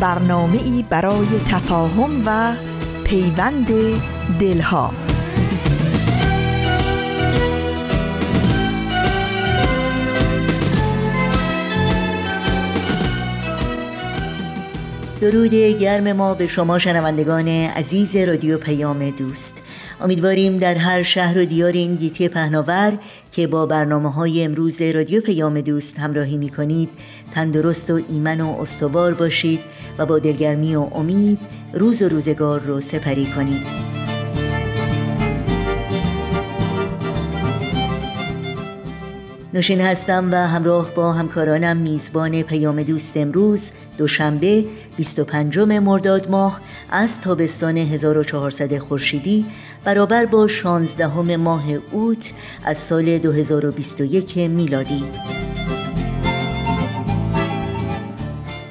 برنامه ای برای تفاهم و پیوند دلها. درود گرم ما به شما شنوندگان عزیز رادیو پیام دوست. امیدواریم در هر شهر و دیار این گیتی پهناور که با برنامه های امروز رادیو پیام دوست همراهی می کنید تندرست و ایمن و استوار باشید و با دلگرمی و امید روز و روزگار رو سپری کنید. نوشین هستم و همراه با همکارانم میزبان پیام دوست امروز دوشنبه 25 مرداد ماه از تابستان 1400 خورشیدی برابر با 16 ماه اوت از سال 2021 میلادی.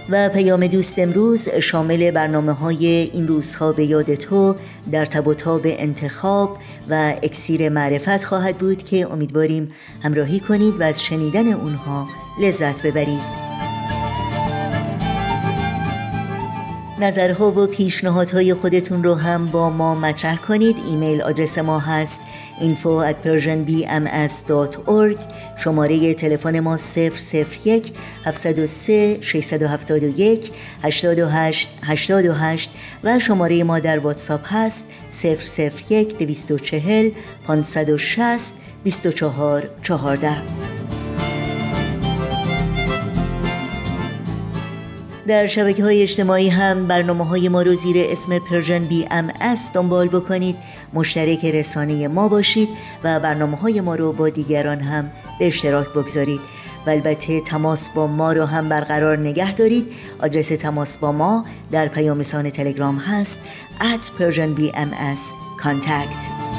و پیام دوست امروز شامل برنامه های این روزها به یاد تو در تب و تاب انتخاب و اکسیر معرفت خواهد بود که امیدواریم همراهی کنید و از شنیدن اونها لذت ببرید. نظرها و پیشنهادهای خودتون رو هم با ما مطرح کنید. ایمیل آدرس ما هست info at persianbms.org شماره تلفن ما 001 703 671 828 828 و شماره ما در واتساپ هست 001 240 560 24 14 در شبکه های اجتماعی هم برنامه های ما رو زیر اسم Persian BMS دنبال بکنید. مشترک رسانه ما باشید و برنامه های ما رو با دیگران هم به اشتراک بگذارید. و البته تماس با ما رو هم برقرار نگه دارید. آدرس تماس با ما در پیام تلگرام هست. at persianbms contact.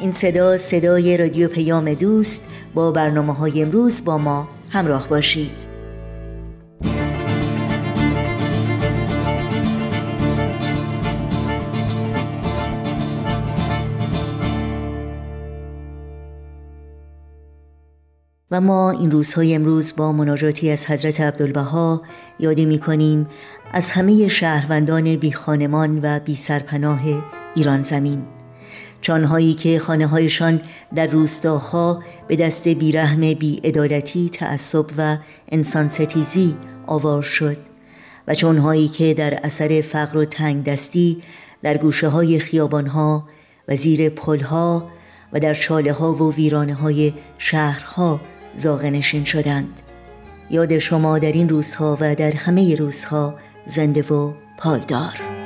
این صدا صدای رادیو پیام دوست با برنامه های امروز با ما همراه باشید. و ما این روزهای امروز با مناجاتی از حضرت عبدالبها یادی می کنیم از همه شهروندان بی خانمان و بی سرپناه ایران زمین. چانهایی که خانه هایشان در روستاها به دست بیرحم بیعدالتی تعصب و انسان ستیزی آوار شد و چانهایی که در اثر فقر و تنگ دستی در گوشه های خیابان ها و زیر پل ها و در شاله ها و ویرانه های شهرها زاغنشین شدند. یاد شما در این روزها و در همه روزها زنده و پایدار.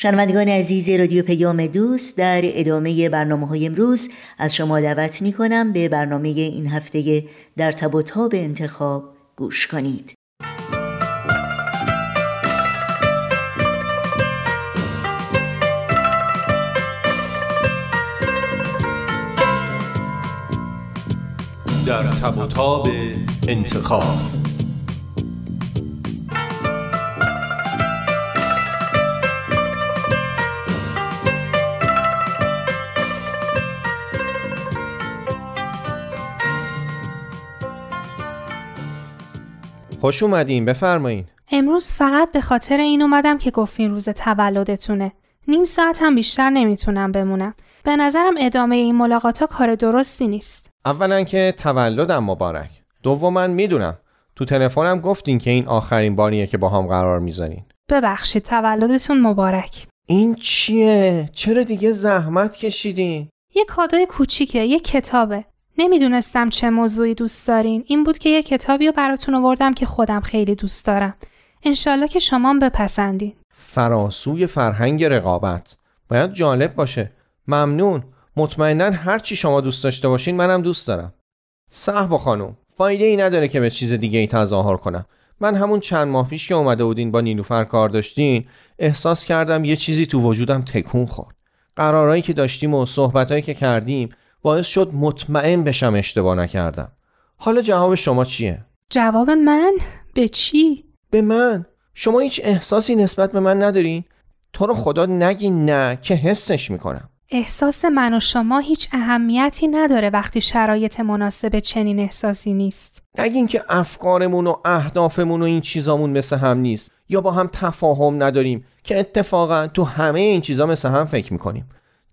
شنوندگان عزیز رادیو پیام دوست در ادامه برنامه های امروز از شما دعوت می کنم به برنامه این هفته در تب و تاب انتخاب گوش کنید. در تب و تاب انتخاب خوش اومدین بفرمایین. امروز فقط به خاطر این اومدم که گفتین روز تولدتونه. نیم ساعت هم بیشتر نمی‌تونم بمونم. به نظرم ادامه این ملاقات ها کار درستی نیست. اولا که تولدم مبارک. دوما می‌دونم. تو تلفنم گفتین که این آخرین باریه که با هم قرار می‌ذارین ببخشید تولدتون مبارک. این چیه؟ چرا دیگه زحمت کشیدین؟ یه کادوی کوچیکه یه کتابه. نمی‌دونستم چه موضوعی دوست دارین. این بود که یه کتابی رو براتون آوردم که خودم خیلی دوست دارم. انشالله که شما بپسندین. فراسوی فرهنگ رقابت. باید جالب باشه. ممنون. مطمئنا هر چی شما دوست داشته باشین منم دوست دارم. صحبا خانم فایده ای نداره که به چیز دیگه ای تظاهر کنم. من همون چند ماه پیش که اومده بودین با نیلوفر کار داشتین احساس کردم یه چیزی تو وجودم تکون خورد. قرارایی که داشتیم و صحبتهایی که کردیم باعث شد مطمئن بشم اشتباه نکردم حالا جواب شما چیه؟ جواب من؟ به چی؟ به من شما هیچ احساسی نسبت به من ندارین؟ تو رو خدا نگی نه که حسش می‌کنم احساس من و شما هیچ اهمیتی نداره وقتی شرایط مناسب چنین احساسی نیست نگین که افکارمون و اهدافمون و این چیزامون مثل هم نیست یا با هم تفاهم نداریم که اتفاقا تو همه این چیزا مثل هم فکر می‌کنیم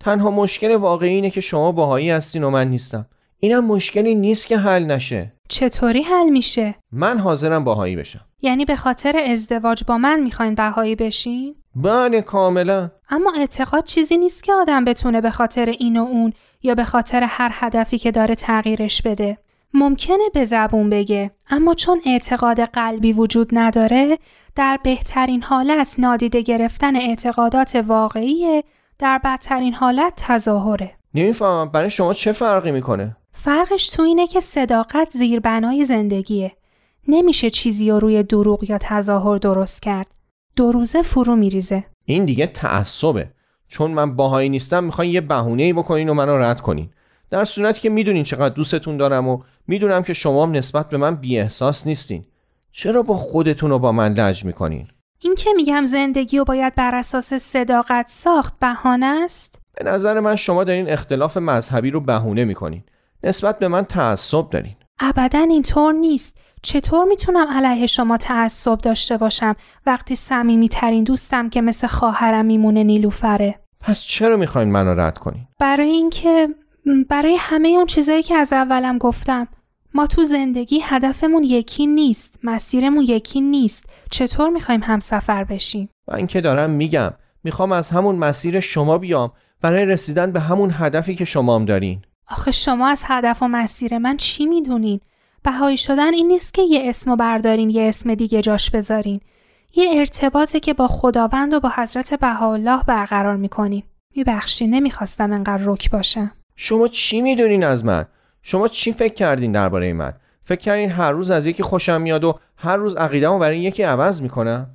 تنها مشکل واقعی اینه که شما باهایی هستین و من نیستم. اینم مشکلی نیست که حل نشه. چطوری حل میشه؟ من حاضرم باهایی بشم. یعنی به خاطر ازدواج با من می‌خواین بهایی بشین؟ بله کاملا. اما اعتقاد چیزی نیست که آدم بتونه به خاطر این و اون یا به خاطر هر هدفی که داره تغییرش بده. ممکنه به زبون بگه اما چون اعتقاد قلبی وجود نداره در بهترین حالت نادیده گرفتن اعتقادات واقعیه در بدترین حالت تظاهره. نمی‌فهمم برای شما چه فرقی می‌کنه؟ فرقش تو اینه که صداقت زیربنای زندگیه. نمیشه چیزی رو روی دروغ یا تظاهر درست کرد. دو روزه فرو میریزه. این دیگه تعصبه. چون من باهایی نیستم می‌خواین یه بهونه بکنین و منو رد کنین. در صورتی که می‌دونین چقدر دوستتون دارم و می‌دونم که شما هم نسبت به من بی احساس نیستین. چرا با خودتون و با من لج می‌کنین؟ این که میگم زندگی رو باید بر اساس صداقت ساخت بهانه است؟ به نظر من شما دارین اختلاف مذهبی رو بهونه می‌کنین. نسبت به من تعصب دارین. ابدا اینطور نیست. چطور می‌تونم علیه شما تعصب داشته باشم وقتی صمیمیترین دوستم که مثل خواهرم میمونه نیلوفره؟ پس چرا می‌خواین منو رد کنین؟ برای اینکه برای همه اون چیزایی که از اولم گفتم. ما تو زندگی هدفمون یکی نیست مسیرمون یکی نیست. چطور می‌خوایم همسفر بشیم؟ من که دارم میگم. می‌خوام از همون مسیر شما بیام. برای رسیدن به همون هدفی که شما هم دارین. آخه شما از هدف و مسیر من چی می‌دونین؟ بهایی شدن این نیست که یه اسمو بردارین یه اسم دیگه جاش بذارین. یه ارتباطه که با خداوند و با حضرت بهاءالله برقرار می‌کنین. میبخشی نمی‌خواستم انقدر رک باشم. شما چی می‌دونین از من؟ شما چی فکر کردین درباره من فکر کردین هر روز از یکی خوشم میاد و هر روز عقیدهمو برای یکی عوض می‌کنم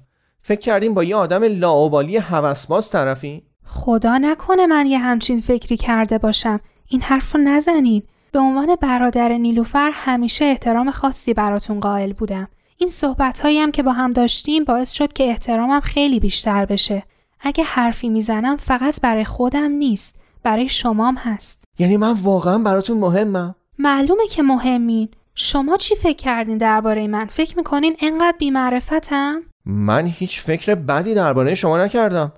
فکر کردین با یه آدم لاوبالی هوسباز طرفی خدا نکنه من یه همچین فکری کرده باشم. این حرف رو نزنین. به عنوان برادر نیلوفر همیشه احترام خاصی براتون قائل بودم. این صحبت هایی هم که با هم داشتیم باعث شد که احترامم خیلی بیشتر بشه. اگه حرفی می‌زنم فقط برای خودم نیست برای شمام هست. یعنی من واقعا براتون مهمم؟ معلومه که مهمین. شما چی فکر کردین درباره من؟ فکر می‌کنین انقدر بیمعرفتم؟ من هیچ فکر بدی درباره شما نکردم.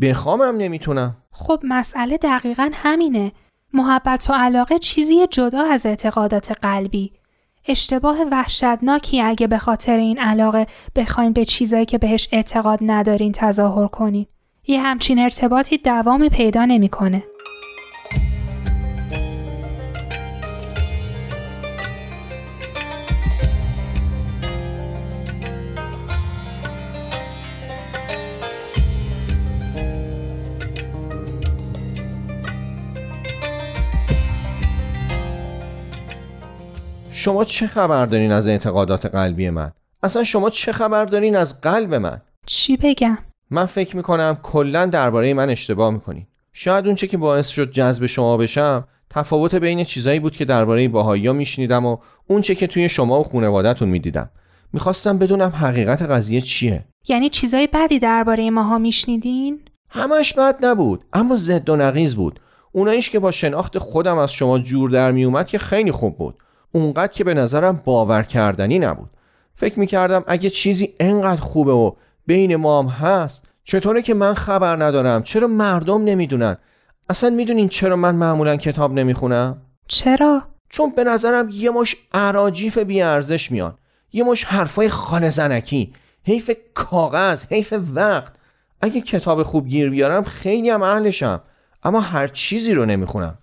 بخوامم نمی‌تونم. خب مسئله دقیقا همینه. محبت و علاقه چیزی جدا از اعتقادات قلبی. اشتباه وحشتناکی اگه به خاطر این علاقه بخواین به چیزایی که بهش اعتقاد ندارین تظاهر کنین. یه همچین ارتباطی دوامی پیدا نمی‌کنه. شما چه خبر دارین از اعتقادات قلبی من؟ اصلا شما چه خبر دارین از قلب من؟ چی بگم؟ من فکر می‌کنم کلا درباره من اشتباه می‌کنین. شاید اونچه که باعث شد جذب شما بشم تفاوت بین چیزایی بود که درباره باهایی میشنیدم و اونچه که توی شما و خانوادهتون می‌دیدم. می‌خواستم بدونم حقیقت قضیه چیه. یعنی چیزای بدی درباره ماها میشنیدین؟ همش بد نبود اما ضد و نقیز بود. اوناییش که با شناخت خودم از شما جور در میومد که خیلی خوب بود. اونقدر که به نظرم باور کردنی نبود. فکر می‌کردم اگه چیزی انقدر خوبه و بین ما هم هست چطوره که من خبر ندارم؟ چرا مردم نمی‌دونن؟ اصلا می‌دونین چرا من معمولا کتاب نمی‌خونم؟ چرا؟ چون به نظرم یه مش عراجیف بیارزش میان یه مش حرفای خانه زنکی. حیف کاغذ حیف وقت. اگه کتاب خوب گیر بیارم خیلی هم اهلشم. اما هر چیزی رو نمی‌خونم.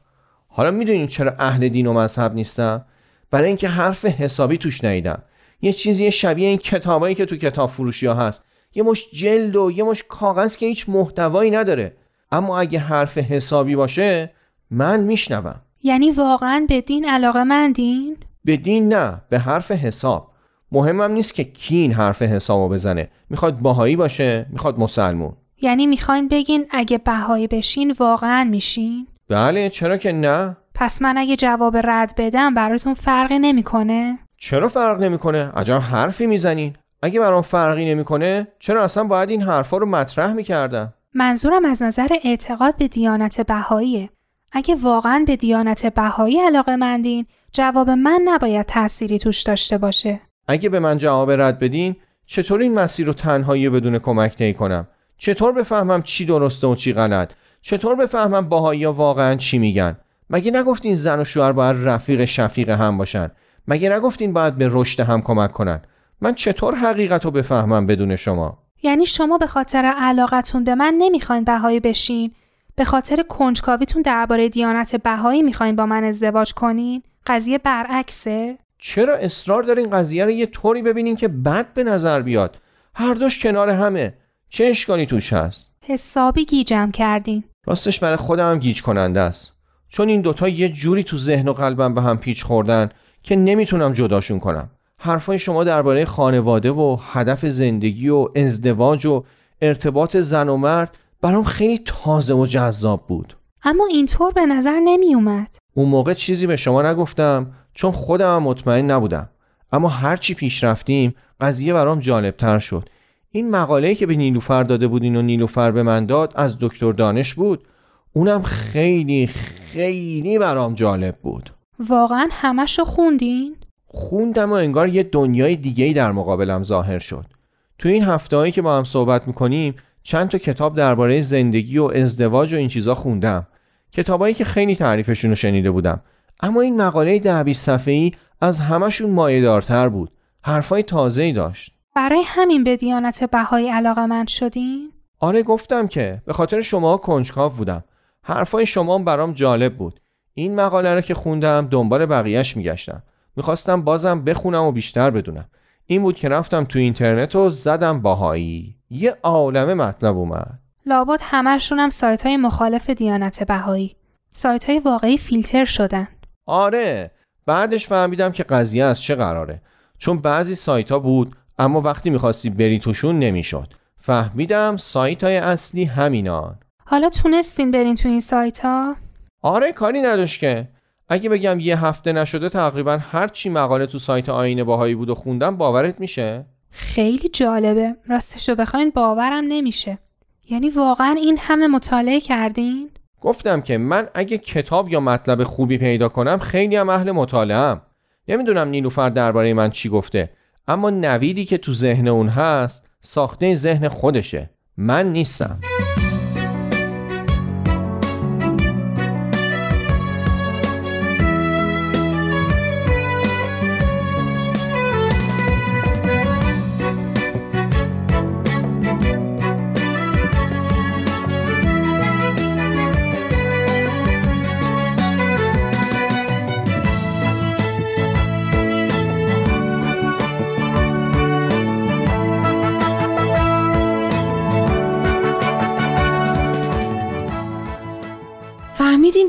حالا می‌دونین چرا اهل دین و مذهب نیستم برای اینکه حرف حسابی توش نیدم یه چیزی شبیه این کتابایی که تو کتاب فروشی ها هست. یه مش جلد و یه مش کاغذ که هیچ محتوایی نداره. اما اگه حرف حسابی باشه من میشنوم. یعنی واقعا به دین علاقه مندین؟ به دین نه به حرف حساب. مهمم نیست که کی این حرف حسابو بزنه. می‌خواد باهایی باشه می‌خواد مسلمون. یعنی می‌خواین بگین اگه بهایی بشین واقعا میشین؟ بله چرا که نه؟ پس من اگه جواب رد بدم براتون فرقی نمی‌کنه؟ چرا فرق نمی‌کنه؟ عجب حرفی می‌زنین. اگه برام فرقی نمی‌کنه چرا اصلا باید این حرفا رو مطرح می‌کردم؟ منظورم از نظر اعتقاد به دیانت بهاییه. اگه واقعا به دیانت بهایی علاقه مندین جواب من نباید تأثیری توش داشته باشه. اگه به من جواب رد بدین چطور این مسیر رو تنهایی بدون کمک طی کنم چطور بفهمم چی درسته و چی غلط؟ چطور بفهمم باهایی واقعا چی میگن؟ مگه نگفتین زن و شوهر باید رفیق شفیق هم باشن؟ مگه نگفتین باید به رشد هم کمک کنن؟ من چطور حقیقت رو بفهمم بدون شما؟ یعنی شما به خاطر علاقتون به من نمی‌خواین بهایی بشین؟ به خاطر کنجکاویتون درباره دیانت بهایی می‌خواین با من ازدواج کنین؟ قضیه برعکسه؟ چرا اصرار دارین قضیه رو یه طوری ببینین که بد به نظر بیاد؟ هر دوش کنار همه. چه اشکالی توش هست؟ حسابی گیجم کردین. راستش برای خودم هم گیج کننده است. چون این دوتا یه جوری تو ذهن و قلبم به هم پیچ خوردن که نمی‌تونم جداشون کنم. حرفای شما درباره خانواده و هدف زندگی و ازدواج و ارتباط زن و مرد برام خیلی تازه و جذاب بود. اما اینطور به نظر نمی اومد اون موقع چیزی به شما نگفتم چون خودم مطمئن نبودم. اما هرچی پیش رفتیم قضیه برام جالبتر شد. این مقاله‌ای که به نیلوفر داده بودین و نیلوفر به من داد از دکتر دانش بود. اونم خیلی خیلی برام جالب بود. واقعا همشو خوندین؟ خوندم و انگار یه دنیای دیگه‌ای در مقابلم ظاهر شد. تو این هفتههایی که با هم صحبت می‌کنیم چند تا کتاب درباره زندگی و ازدواج و این چیزا خوندم. کتابایی که خیلی تعریفشون رو شنیده بودم. اما این مقاله ده بیست صفحه‌ای از همشون مایه‌دارتر بود. حرفای تازه‌ای داشت. برای همین به دیانت بهایی علاقه من شدین؟ آره گفتم که به خاطر شما کنجکاو بودم. حرفای شما برام جالب بود. این مقاله رو که خوندم دنبال بقیهش میگشتم. می‌خواستم بازم بخونم و بیشتر بدونم. این بود که رفتم تو اینترنت و زدم باهایی. یه عالمه مطلب اومد. لابد همشون هم سایت های مخالف دیانت بهایی. سایت های واقعی فیلتر شدن. آره. بعدش فهمیدم که قضیه از چه قراره. چون بعضی سایت ها بود اما وقتی می‌خواستی بری توشون نمی‌شد. فهمیدم سایت های اصلی همینان. حالا تونستین برین تو این سایت ها؟ آره کاری نداشت که اگه بگم یه هفته نشده تقریبا هر چی مقاله تو سایت آینه باهایی بود و خوندم باورت میشه؟ خیلی جالبه راستشو بخواین باورم نمیشه یعنی واقعا این همه مطالعه کردین؟ گفتم که من اگه کتاب یا مطلب خوبی پیدا کنم خیلی هم اهل مطالعه نمی‌دونم نیلوفر درباره من چی گفته اما نویدی که تو ذهن اون هست ساخته ذهن خودشه من نیستم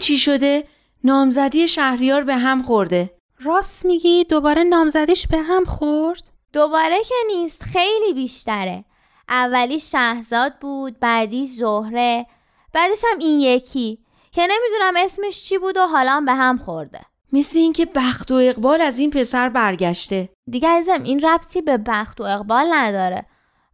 چی شده؟ نامزدی شهریار به هم خورده. راست میگی؟ دوباره نامزدیش به هم خورد؟ دوباره که نیست خیلی بیشتره. اولی شهزاد بود بعدی زهره بعدش هم این یکی. که نمی‌دونم اسمش چی بود و حالا به هم خورده. مثل اینکه بخت و اقبال از این پسر برگشته. دیگه ازم این ربطی به بخت و اقبال نداره.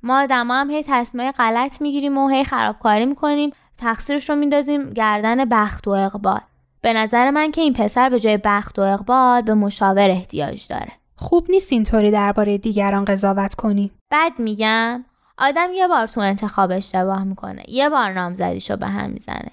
ما آدما هم هی تصمیم غلط می‌گیریم و هی خرابکاری می‌کنیم. تقصیرش رو میندازیم گردن بخت و اقبال. به نظر من که این پسر به جای بخت و اقبال به مشاور احتیاج داره. خوب نیست اینطوری درباره دیگران قضاوت کنی. بد میگم آدم یه بار تو انتخاب اشتباه می‌کنه. یه بار نامزدیشو به هم می‌زنه.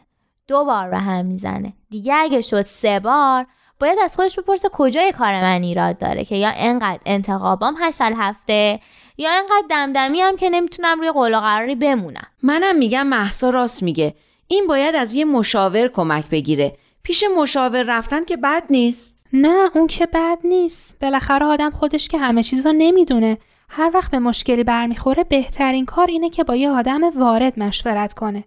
دو بار به هم می‌زنه. دیگه اگه شد سه بار باید از خودش بپرسه کجای کار من ایراد داره که یا انقدر انتخابام هشل هفته یا انقدر دمدمی هم که نمی‌تونم روی قول و قراری بمونم. منم میگم محسا راست میگه. این باید از یه مشاور کمک بگیره. پیش مشاور رفتن که بد نیست. نه اون که بد نیست. بالاخره آدم خودش که همه چیز رو نمی‌دونه. هر وقت به مشکلی برمیخوره بهترین کار اینه که با یه آدم وارد مشورت کنه.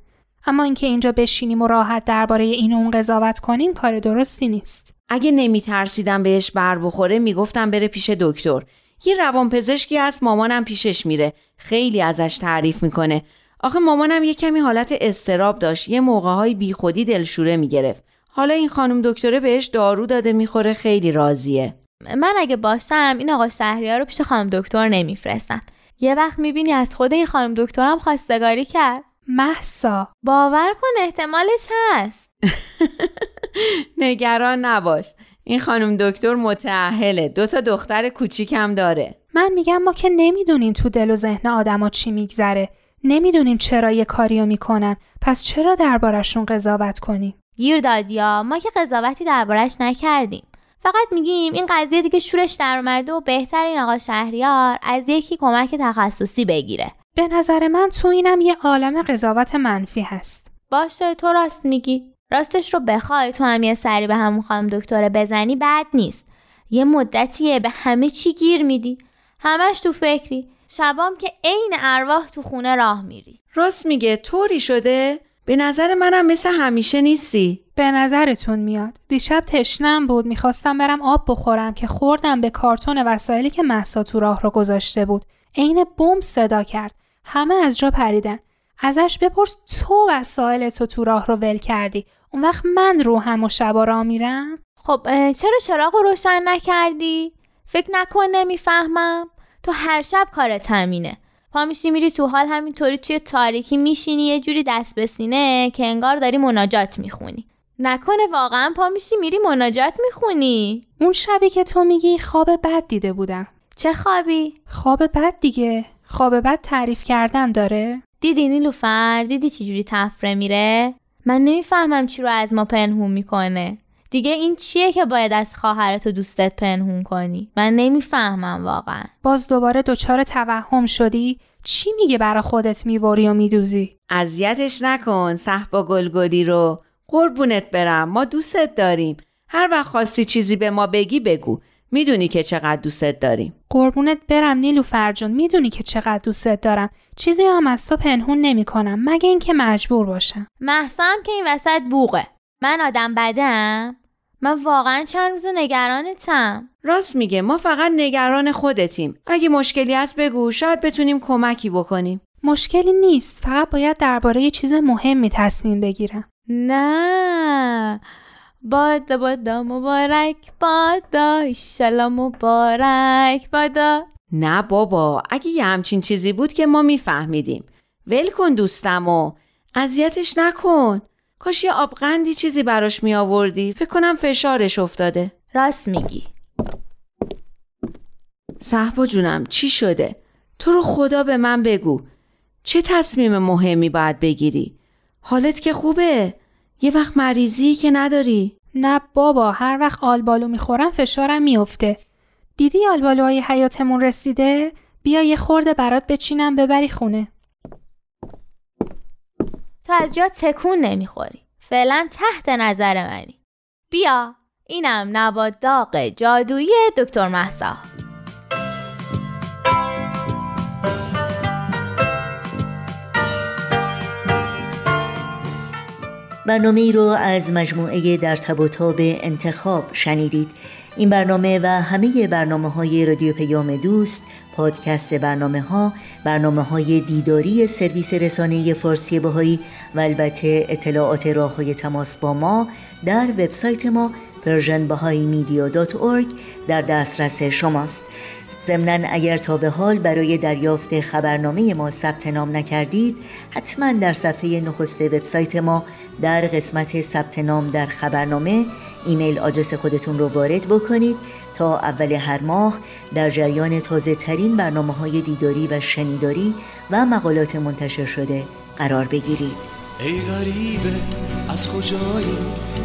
اما اینکه اینجا بشینیم و راحت درباره این و اون قضاوت کنیم کار درستی نیست. اگه نمیترسیدم بهش بر بخوره می‌گفتم بره پیش دکتر. یه روانپزشکی هست مامانم پیشش میره. خیلی ازش تعریف می‌کنه. آخه مامانم یه کمی حالت استراب داشت. یه موقعهای بیخودی دلشوره می‌گرفت. حالا این خانم دکتره بهش دارو داده می‌خوره خیلی راضیه. من اگه باشم این آقا شهریار رو پیش خانم دکتر نمیفرستم. یه وقت می‌بینی از خود این خانم دکترم خواستگاری کرد. محسا. باور کن احتمالش هست. نگران نباش. این خانم دکتر متعهله دو تا دختر کوچیکم داره. من میگم ما که نمی‌دونیم تو دل و ذهن آدما چی میگذره. نمی‌دونیم چرا یه کاریو می‌کنن. پس چرا دربارشون قضاوت کنیم؟ گیر دادیا ما که قضاوتی دربارش نکردیم. فقط میگیم این قضیه دیگه شورش در اومده و بهتر این آقا شهریار از یکی کمک تخصصی بگیره. به نظر من تو اینم یه عالم قضاوت منفی هست. باشه تو راست میگی. راستش رو بخوای تو هم یه سری به همون خانم دکتره بزنی بد نیست. یه مدتیه به همه چی گیر میدی. همش تو فکری. شبام که عین ارواح تو خونه راه میری. راست میگه طوری شده؟ به نظر منم مثل همیشه نیستی. به نظرتون میاد. دیشب تشنم بود. می‌خواستم برم آب بخورم که خوردم به کارتون وسایلی که محسا تو راه رو گذاشته بود. عین بمب صدا کرد. همه از جا پریدن. ازش بپرس تو وسایل تو تو راه رو ول کردی. اون وقت من روحم و شبا را میرم. خب چرا چراغ رو روشن نکردی؟ فکر نکن نمی‌فهمم. تو هر شب کارت همینه. پا میشی میری تو حال همینطوری توی تاریکی میشینی یه جوری دست به سینه که انگار داری مناجات می‌خونی. نکنه واقعا پا میشی میری مناجات می‌خونی. اون شبی که تو میگی خواب بد دیده بودم. چه خوابی؟ خواب بد دیگه. خواب بد تعریف کردن داره. دیدی نیلوفر؟ دیدی چجوری تفره میره؟ من نمی‌فهمم چی رو از ما پنهون می‌کنه. دیگه این چیه که باید از خواهرت و دوستت پنهون کنی؟ من نمی‌فهمم واقعا. باز دوباره دچار توهم شدی؟ چی میگه برا خودت می‌بری و میدوزی؟ اذیتش نکن صحبا گلگلی رو. قربونت برم ما دوستت داریم. هر وقت خواستی چیزی به ما بگی بگو. می‌دونی که چقدر دوستت داریم. قربونت برم نیلو فرجون می‌دونی که چقدر دوستت دارم. چیزی هم از تو پنهون نمی کنم مگه اینکه مجبور باشم. محسام که این وسط بوغه. من آدم بدم؟ من واقعا چند روز نگرانتم. راست میگه ما فقط نگران خودتیم. اگه مشکلی هست بگو شاید بتونیم کمکی بکنیم. مشکلی نیست فقط باید درباره یه چیز مهمی تصمیم بگیرم. نه. بادا بادا مبارک بادا ایشالا مبارک بادا نه بابا اگه یه همچین چیزی بود که ما میفهمیدیم. ول کن دوستم و اذیتش نکن. کاش یه آبغندی چیزی براش می آوردی فکر کنم فشارش افتاده. راست میگی. صحبا جونم چی شده؟ تو رو خدا به من بگو. چه تصمیم مهمی باید بگیری؟ حالت که خوبه. یه وقت مریضی که نداری؟ نه بابا هر وقت آلبالو می‌خورم فشارم میفته دیدی آلبالوهای حیاتمون رسیده؟ بیا یه خورده برات بچینم ببری خونه. تو از جا تکون نمی‌خوری. فعلا تحت نظر منی. بیا اینم نبات داغ جادویی دکتر محسا برنامه ای رو از مجموعه در تب و تاب انتخاب شنیدید. این برنامه و همه برنامه های رادیو پیام دوست پادکست برنامه ها برنامه های دیداری سرویس رسانه فارسی باهایی و البته اطلاعات راه های تماس با ما در وبسایت ما persianbahaimedia.org در دسترس شماست. ضمنا اگر تا به حال برای دریافت خبرنامه ما ثبت نام نکردید حتما در صفحه نخست وبسایت ما در قسمت ثبت نام در خبرنامه ایمیل آدرس خودتون رو وارد بکنید تا اول هر ماه در جریان تازه ترین برنامه های دیداری و شنیداری و مقالات منتشر شده قرار بگیرید. ای غریبه از کجایی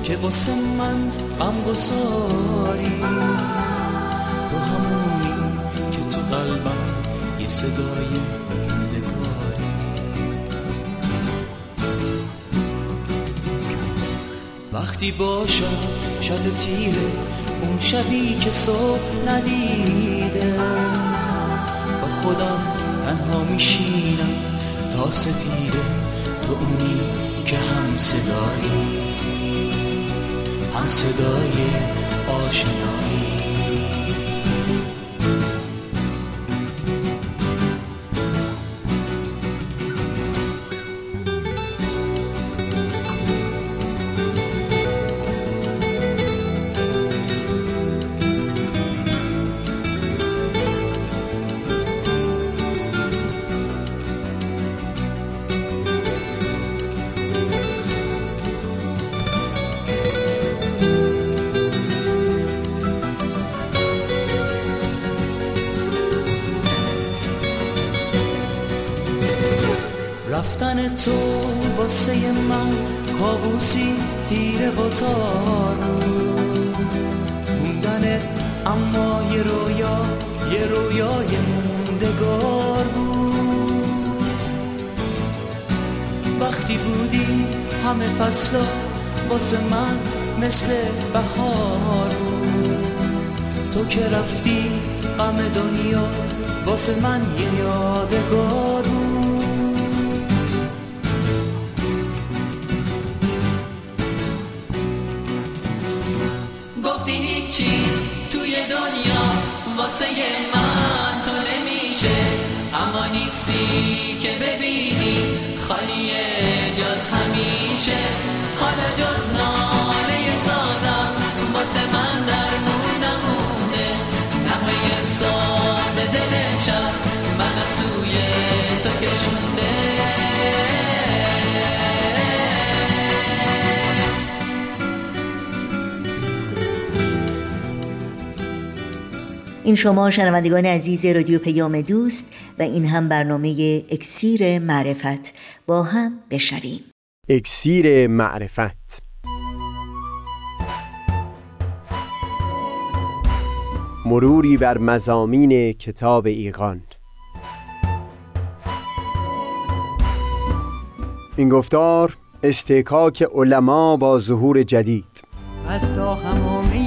که واسه من غم تو صدای موندگاری وقتی باشم شب تیره اون شبی که صبح ندیده. با خودم تنها میشینم تا سپیده تو اونی که هم صدایی هم صدای آشنایی. واسه من کابوسی تیره و تارو موندنت اما یه رویا یه رویای موندگار بود. وقتی بودی همه فصلا واسه من مثل بهار بود. تو که رفتی غم دنیا واسه من یه یادگار نیستی که ببینی خالی جات همیشه. حالا جز ناله سازم واسه من در مون نمونه نمای ساز دلم شد این شما شنوندگان عزیز رادیو پیام دوست و این هم برنامه اکسیر معرفت. با هم بشنویم. اکسیر معرفت. مروری بر مزامین کتاب ایقان این گفتار استکاک علما با ظهور جدید. از تا همامه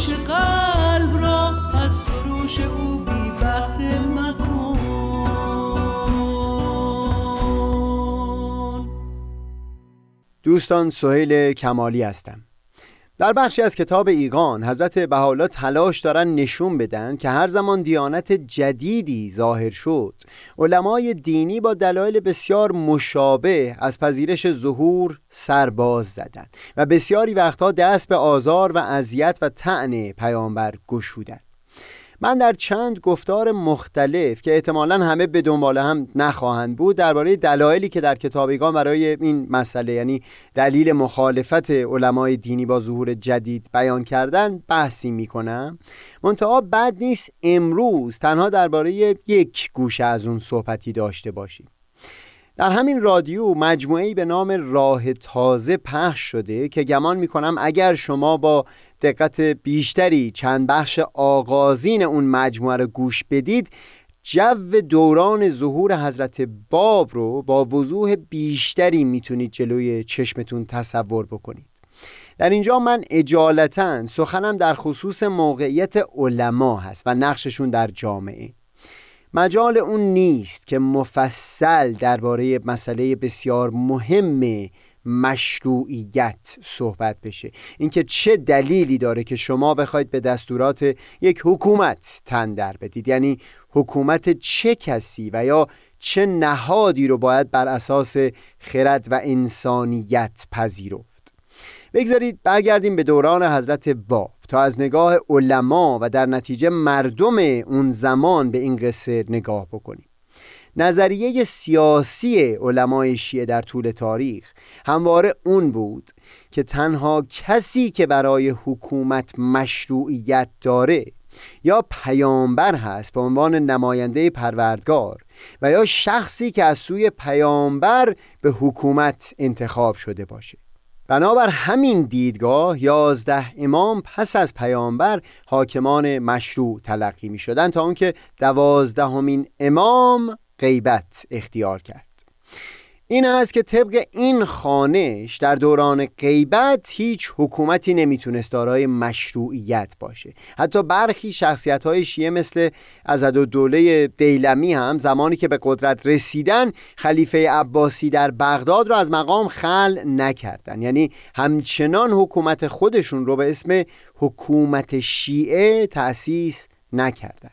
قلب را از سروش او بی بحر مکن. دوستان سهیل کمالی هستم. در بخشی از کتاب ایگان حضرت بحالا تلاش دارن نشون بدن که هر زمان دیانت جدیدی ظاهر شد علمای دینی با دلایل بسیار مشابه از پذیرش ظهور سرباز زدن و بسیاری وقتها دست به آزار و اذیت و طعن پیامبر گشودن. من در چند گفتار مختلف که احتمالا همه به دنبال هم نخواهند بود درباره دلایلی که در کتابیگان برای این مسئله یعنی دلیل مخالفت علمای دینی با ظهور جدید بیان کردن بحثی می‌کنم. منتها بد نیست امروز تنها درباره یک گوشه از اون صحبتی داشته باشیم. در همین رادیو مجموعه به نام راه تازه پخش شده که گمان می کنم اگر شما با دقت بیشتری چند بخش آغازین اون مجموعه رو گوش بدید جو دوران ظهور حضرت باب رو با وضوح بیشتری می‌تونید جلوی چشمتون تصور بکنید. در اینجا من اجالتا سخنم در خصوص موقعیت علما هست و نقششون در جامعه. مجال اون نیست که مفصل درباره مسئله بسیار مهم مشروعیت صحبت بشه. اینکه چه دلیلی داره که شما بخواید به دستورات یک حکومت تن در بدید. یعنی حکومت چه کسی و یا چه نهادی رو باید بر اساس خرد و انسانیت پذیرفت. بگذارید برگردیم به دوران حضرت باب تا از نگاه علما و در نتیجه مردم اون زمان به این قصه نگاه بکنیم. نظریه سیاسی علمای شیعه در طول تاریخ همواره اون بود که تنها کسی که برای حکومت مشروعیت داره یا پیامبر هست به عنوان نماینده پروردگار و یا شخصی که از سوی پیامبر به حکومت انتخاب شده باشه. بنابر همین دیدگاه یازده امام پس از پیامبر حاکمان مشروع تلقی می شدن تا اونکه دوازدهمین امام غیبت اختیار کرد. این است که طبق این خانش در دوران غیبت هیچ حکومتی نمی‌تونست دارای مشروعیت باشه. حتی برخی شخصیت های شیعه مثل ازد و دوله دیلمی هم زمانی که به قدرت رسیدن خلیفه عباسی در بغداد را از مقام خل نکردن. یعنی همچنان حکومت خودشون رو به اسم حکومت شیعه تأسیس نکردن.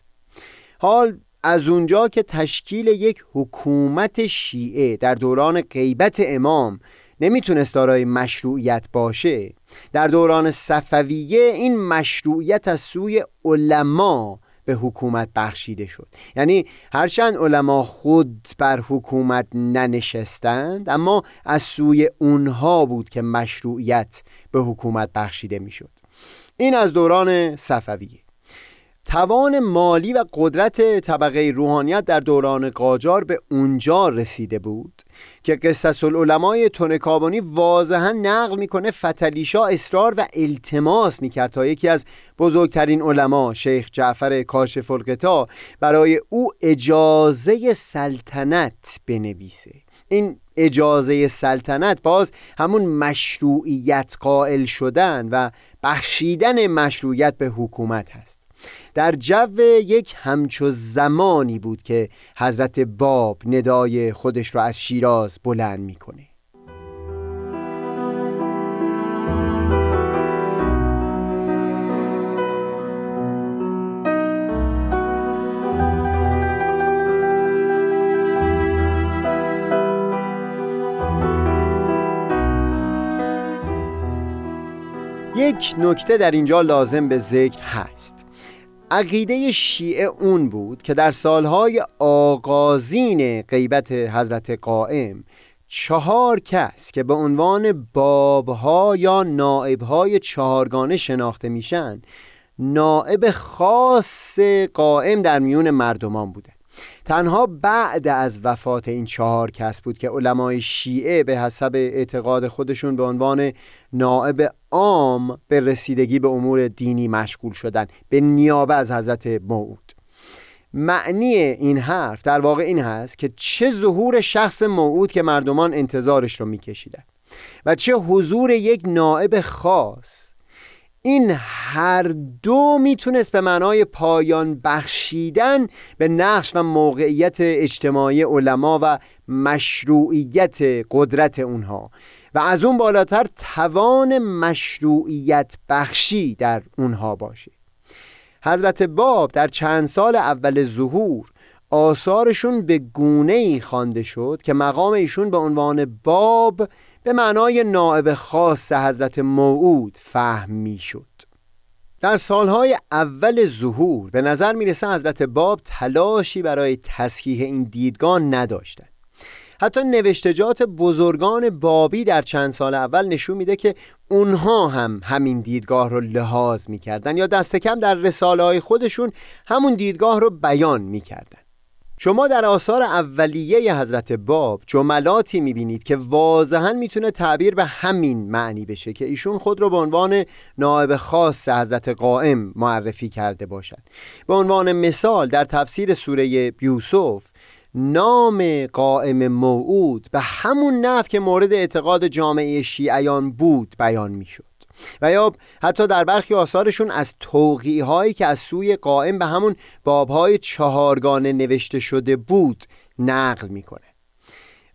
حال از اونجا که تشکیل یک حکومت شیعه در دوران غیبت امام نمی‌تونست دارای مشروعیت باشه در دوران صفویه این مشروعیت از سوی علما به حکومت بخشیده شد. یعنی هرچند علما خود بر حکومت ننشستند اما از سوی اونها بود که مشروعیت به حکومت بخشیده می‌شد. این از دوران صفویه. توان مالی و قدرت طبقه روحانیت در دوران قاجار به اونجا رسیده بود که قصص العلمای تونکابانی واضحا نقل می‌کنه فتلیشا اصرار و التماس می‌کرد تا یکی از بزرگترین علما شیخ جعفر کاشف القطا برای او اجازه سلطنت بنویسه. این اجازه سلطنت باز همون مشروعیت قائل شدن و بخشیدن مشروعیت به حکومت هست. در جو یک همچو زمانی بود که حضرت باب ندای خودش را از شیراز بلند می‌کنه. یک نکته در اینجا لازم به ذکر هست. عقیده شیعه اون بود که در سالهای آغازین غیبت حضرت قائم چهار کس که به عنوان بابها یا نائبهای چهارگانه شناخته میشن نائب خاص قائم در میون مردمان بوده. تنها بعد از وفات این چهار کس بود که علمای شیعه به حسب اعتقاد خودشون به عنوان نائب عام به رسیدگی به امور دینی مشغول شدن به نیابه از حضرت موعود. معنی این حرف در واقع این هست که چه ظهور شخص موعود که مردمان انتظارش رو میکشیدن و چه حضور یک نائب خاص. این هر دو می‌تونست به معنای پایان بخشیدن به نقش و موقعیت اجتماعی علما و مشروعیت قدرت اونها. و از اون بالاتر توان مشروعیت بخشی در اونها باشه. حضرت باب در چند سال اول ظهور آثارشون به گونه ای خوانده شد که مقام ایشون به عنوان باب به معنای نائب خاص حضرت موعود فهم می شد در سالهای اول ظهور به نظر می‌رسه حضرت باب تلاشی برای تصحیح این دیدگاه نداشتند حتی نوشتجات بزرگان بابی در چند سال اول نشون میده که اونها هم همین دیدگاه رو لحاظ می‌کردن یا دست کم در رساله های خودشون همون دیدگاه رو بیان می‌کردن. شما در آثار اولیه حضرت باب جملاتی می‌بینید که واضحا می‌تونه تعبیر به همین معنی بشه که ایشون خود رو به عنوان نائب خاص حضرت قائم معرفی کرده باشند به عنوان مثال در تفسیر سوره یوسف نام قائم موعود به همون نف که مورد اعتقاد جامعه شیعیان بود بیان می‌شد. و یا حتی در برخی آثارشون از توقیه هایی که از سوی قائم به همون بابهای چهارگانه نوشته شده بود نقل می‌کنه.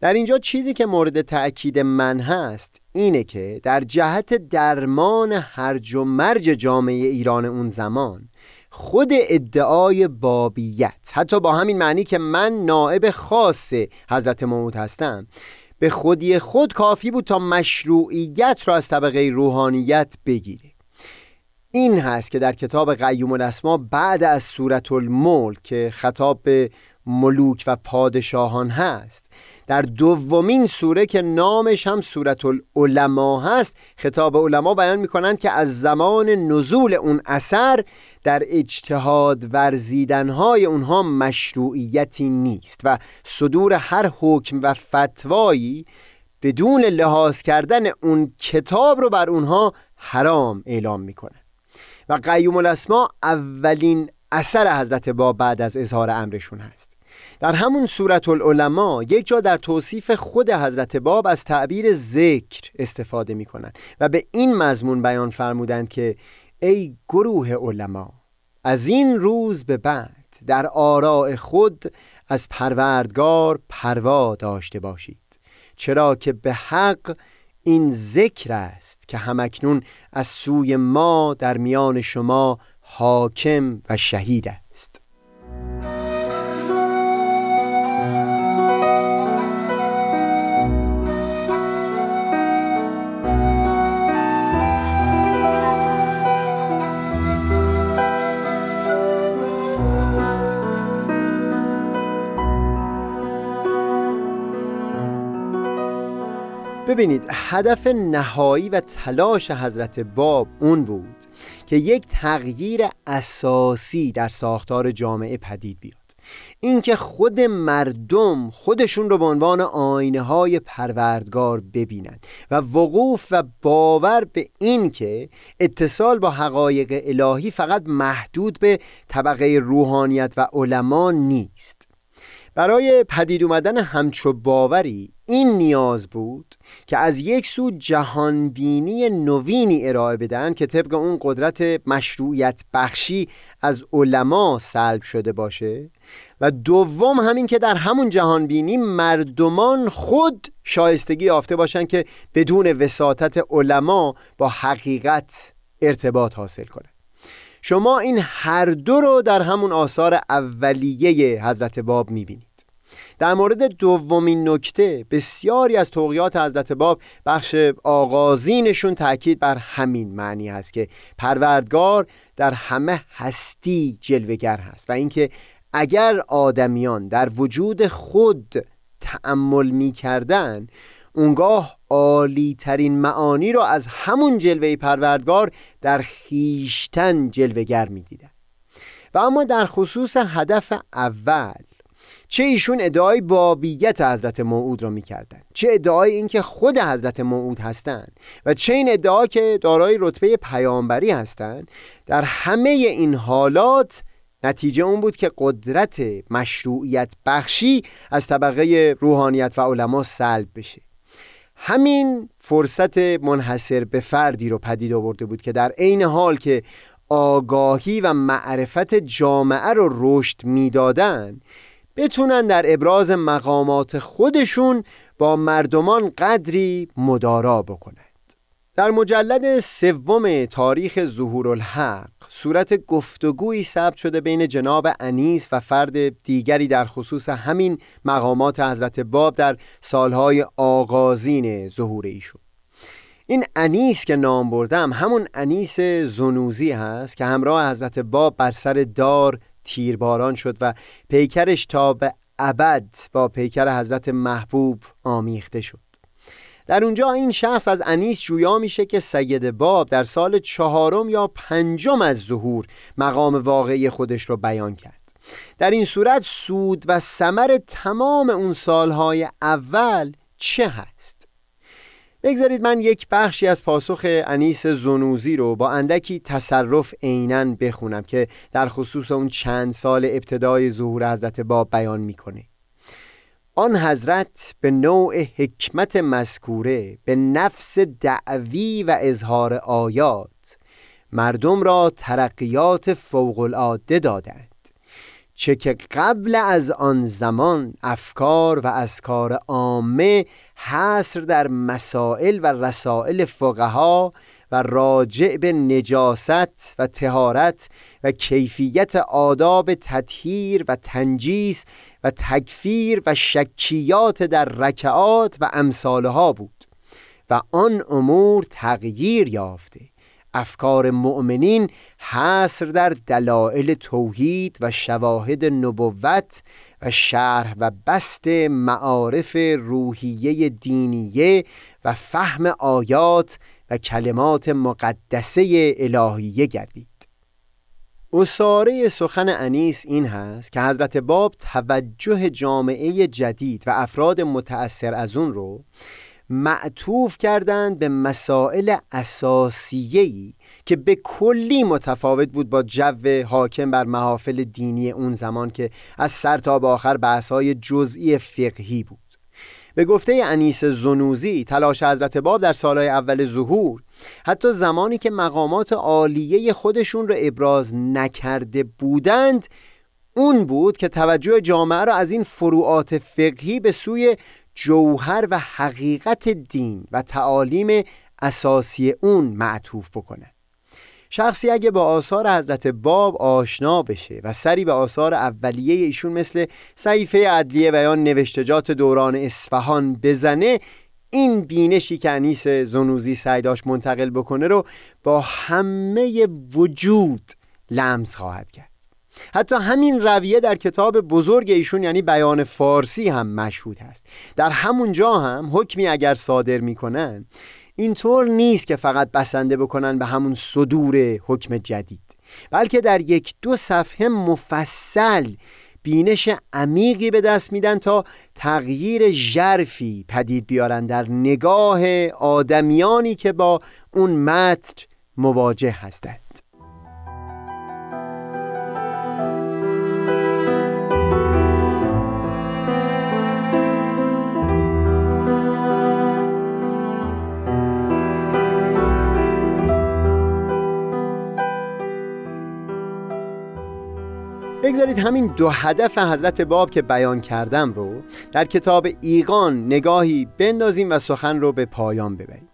در اینجا چیزی که مورد تأکید من هست اینه که در جهت درمان هرج و مرج جامعه ایران اون زمان خود ادعای بابیت. حتی با همین معنی که من نائب خاص حضرت موعود هستم. به خودی خود کافی بود تا مشروعیت را از طبقه روحانیت بگیره. این هست که در کتاب قیوم الاسما بعد از صورت الملک که خطاب به ملوک و پادشاهان هست در دومین سوره که نامش هم سورت العلماء هست خطاب علما بیان می کنند که از زمان نزول اون اثر در اجتهاد ورزیدنهای اونها مشروعیتی نیست و صدور هر حکم و فتوایی بدون لحاظ کردن اون کتاب رو بر اونها حرام اعلام می‌کنه. و قیوم الاسما اولین اثر حضرت با بعد از اظهار امرشون هست. در همون صورت العلماء یک جا در توصیف خود حضرت باب از تعبیر ذکر استفاده می کنند و به این مضمون بیان فرمودند که ای گروه علما از این روز به بعد در آراء خود از پروردگار پروا داشته باشید چرا که به حق این ذکر است که همکنون از سوی ما در میان شما حاکم و شهید است. ببینید هدف نهایی و تلاش حضرت باب اون بود که یک تغییر اساسی در ساختار جامعه پدید بیاد. اینکه خود مردم خودشون رو به عنوان آینه های پروردگار ببینند و وقوف و باور به این که اتصال با حقایق الهی فقط محدود به طبقه روحانیت و علما نیست. برای پدید اومدن همچو باوری این نیاز بود که از یک سو جهانبینی نوینی ارائه بدن که طبق اون قدرت مشروعیت بخشی از علما سلب شده باشه و دوم همین که در همون جهانبینی مردمان خود شایستگی یافته باشن که بدون وساطت علما با حقیقت ارتباط حاصل کنه شما این هر دو رو در همون آثار اولیه حضرت باب می‌بینید. در مورد دومین نکته بسیاری از توقیات حضرت باب بخش آغازینشون تاکید بر همین معنی هست که پروردگار در همه هستی جلوگر هست و اینکه اگر آدمیان در وجود خود تأمل می کردن اونگاه عالی ترین معانی را از همون جلوه پروردگار در خیشتن جلوگر می دیدن. و اما در خصوص هدف اول چه ایشون ادعای بابیت حضرت موعود را می‌کردن چه ادعای اینکه خود حضرت موعود هستند و چه این ادعا که دارای رتبه پیامبری هستند در همه این حالات نتیجه اون بود که قدرت مشروعیت بخشی از طبقه روحانیت و علما سلب بشه همین فرصت منحصر به فردی رو پدید آورده بود که در عین حال که آگاهی و معرفت جامعه رو رشد می‌دادند بتونن در ابراز مقامات خودشون با مردمان قدری مدارا بکنند در مجلد سوم تاریخ ظهور الحق صورت گفتگویی ثبت شده بین جناب انیس و فرد دیگری در خصوص همین مقامات حضرت باب در سالهای آغازین ظهور ایشون این انیس که نام بردم همون انیس زنوزی هست که همراه حضرت باب بر سر دار تیرباران شد و پیکرش تا به ابد با پیکر حضرت محبوب آمیخته شد. در اونجا این شخص از انیس جویا میشه که سید باب در سال چهارم یا پنجم از ظهور مقام واقعی خودش رو بیان کرد در این صورت سود و ثمر تمام اون سالهای اول چه هست؟ بگذارید من یک بخشی از پاسخ انیس زنوزی رو با اندکی تصرف عینا بخونم که در خصوص اون چند سال ابتدای ظهور حضرت باب بیان می‌کنه آن حضرت به نوع حکمت مذکوره به نفس دعوی و اظهار آیات مردم را ترقیات فوق العاده دادند چه که قبل از آن زمان افکار و اسکار عامه حصر در مسائل و رسائل فقها و راجع به نجاست و تهارت و کیفیت آداب تطهیر و تنجیس و تکفیر و شکیات در رکعات و امثالها بود و آن امور تغییر یافته. افکار مؤمنین حصر در دلایل توحید و شواهد نبوت و شرح و بست معارف روحیه دینیه و فهم آیات و کلمات مقدسه الهیه گردید. اصاره سخن انیس این هست که حضرت باب توجه جامعه جدید و افراد متأثر از اون رو معطوف کردند به مسائل اساسیه‌ای که به کلی متفاوت بود با جو حاکم بر محافل دینی اون زمان که از سر تا به آخر بحث‌های جزئی فقهی بود. به گفته انیس زنوزی تلاش حضرت باب در سالهای اول ظهور حتی زمانی که مقامات عالیه خودشون رو ابراز نکرده بودند اون بود که توجه جامعه را از این فروعات فقهی به سوی جوهر و حقیقت دین و تعالیم اساسی اون معطوف بکنه. شخصی اگه با آثار حضرت باب آشنا بشه و سری به آثار اولیه ایشون مثل صحیفه عدلیه و یا نوشتجات دوران اصفهان بزنه این بینشی که انیس زنوزی سعی داشت منتقل بکنه رو با همه وجود لمس خواهد کرد. حتی همین رویه در کتاب بزرگ ایشون یعنی بیان فارسی هم مشهود هست. در همون جا هم حکمی اگر صادر می‌کنن اینطور نیست که فقط بسنده بکنن به همون صدور حکم جدید بلکه در یک دو صفحه مفصل بینش عمیقی به دست میدن تا تغییر ژرفی پدید بیارن در نگاه آدمیانی که با اون متن مواجه هستند. بگذارید همین دو هدف حضرت باب که بیان کردم رو در کتاب ایقان نگاهی بندازیم و سخن رو به پایان ببریم.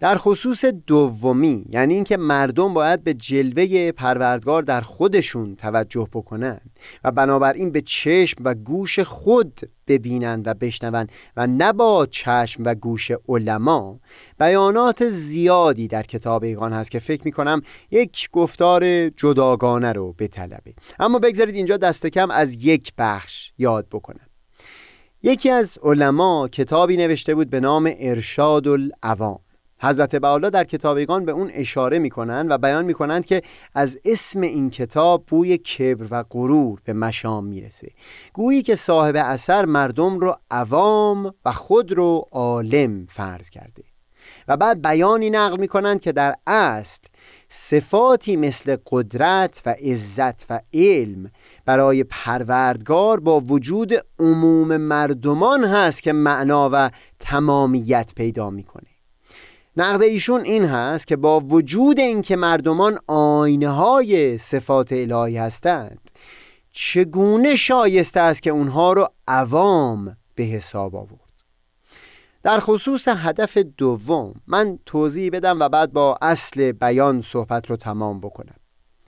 در خصوص دومی یعنی اینکه مردم باید به جلوه پروردگار در خودشون توجه بکنن و بنابراین به چشم و گوش خود ببینن و بشنون و نه با چشم و گوش علما. بیانات زیادی در کتاب ایقان هست که فکر می کنم یک گفتار جداگانه رو بطلبه اما بگذارید اینجا دست کم از یک بخش یاد بکنم. یکی از علما کتابی نوشته بود به نام ارشاد العوام حضرت بعالا در کتابیگان به اون اشاره می‌کنند و بیان می‌کنند که از اسم این کتاب بوی کبر و غرور به مشام می‌رسه. گویی که صاحب اثر مردم رو عوام و خود رو عالم فرض کرده. و بعد بیانی نقل می‌کنند که در اصل صفاتی مثل قدرت و عزت و علم برای پروردگار با وجود عموم مردمان هست که معنا و تمامیت پیدا می‌کنه. نقد ایشون این هست که با وجود اینکه مردمان آینه های صفات الهی هستند چگونه شایسته است که اونها رو عوام به حساب آورد؟ در خصوص هدف دوم من توضیح بدم و بعد با اصل بیان صحبت رو تمام بکنم.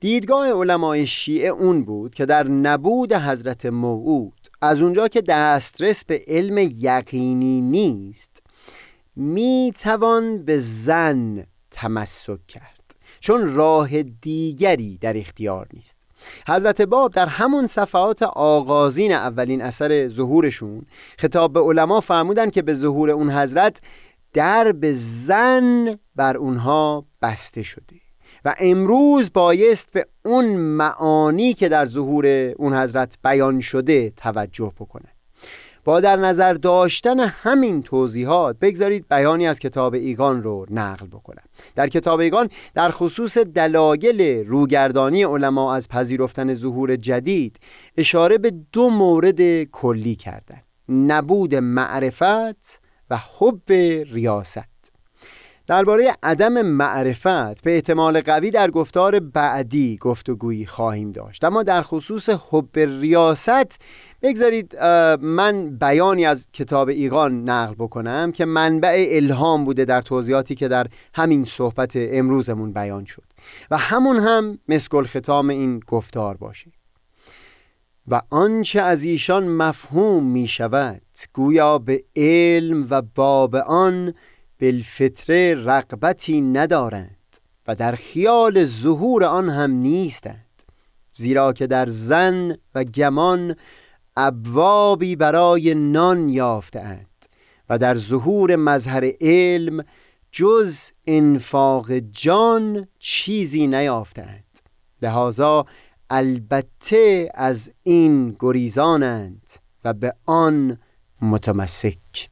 دیدگاه علمای شیعه اون بود که در نبود حضرت موعود از اونجا که دسترس به علم یقینی نیست می توان به زن تمسک کرد چون راه دیگری در اختیار نیست. حضرت باب در همون صفحات آغازین اولین اثر ظهورشون خطاب به علما فرمودن که به ظهور اون حضرت در به زن بر اونها بسته شده و امروز بایست به اون معانی که در ظهور اون حضرت بیان شده توجه بکنه. با در نظر داشتن همین توضیحات بگذارید بیانی از کتاب ایگان رو نقل بکنم. در کتاب ایگان در خصوص دلایل روگردانی علما از پذیرفتن ظهور جدید اشاره به دو مورد کلی کردن نبود معرفت و حب ریاست. درباره عدم معرفت به احتمال قوی در گفتار بعدی گفتگویی خواهیم داشت. اما در خصوص حب ریاست بگذارید من بیانی از کتاب ایقان نقل بکنم که منبع الهام بوده در توضیحاتی که در همین صحبت امروزمون بیان شد. و همون هم مسکل ختام این گفتار باشه. و آنچه از ایشان مفهوم می شود گویا به علم و باب آن بالفطره رقبتی ندارند و در خیال ظهور آن هم نیستند زیرا که در زن و گمان ابوابی برای نان یافتند و در ظهور مظهر علم جز انفاق جان چیزی نیافتند لحاظا البته از این گریزانند و به آن متمسک.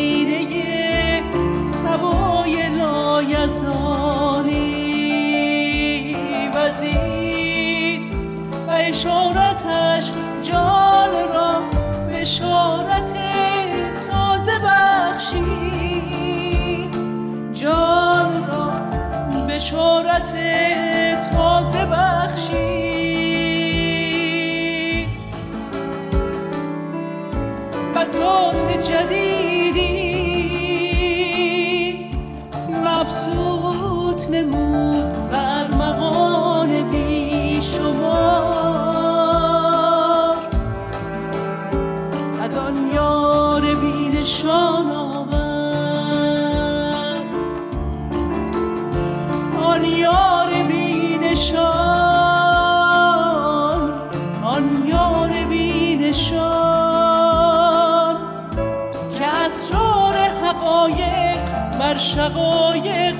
بشارت تازه بخشی. آن یار بی نشان آن یار بی نشان. که اسرار حقایق بر شقایق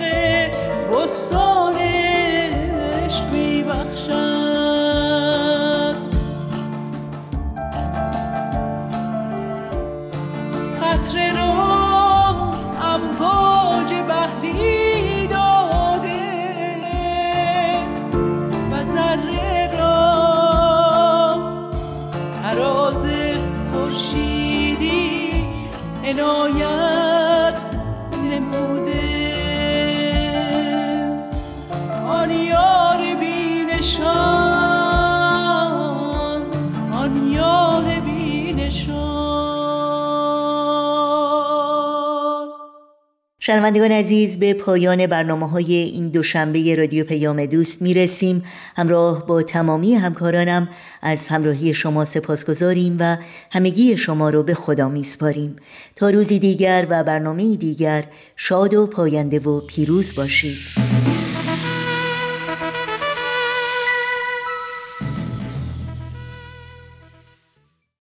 بستان شنوندگان عزیز به پایان برنامه های این دوشنبه رادیو پیام دوست می رسیم همراه با تمامی همکارانم از همراهی شما سپاس گذاریم و همگی شما رو به خدا می سپاریم تا روزی دیگر و برنامه دیگر شاد و پاینده و پیروز باشید.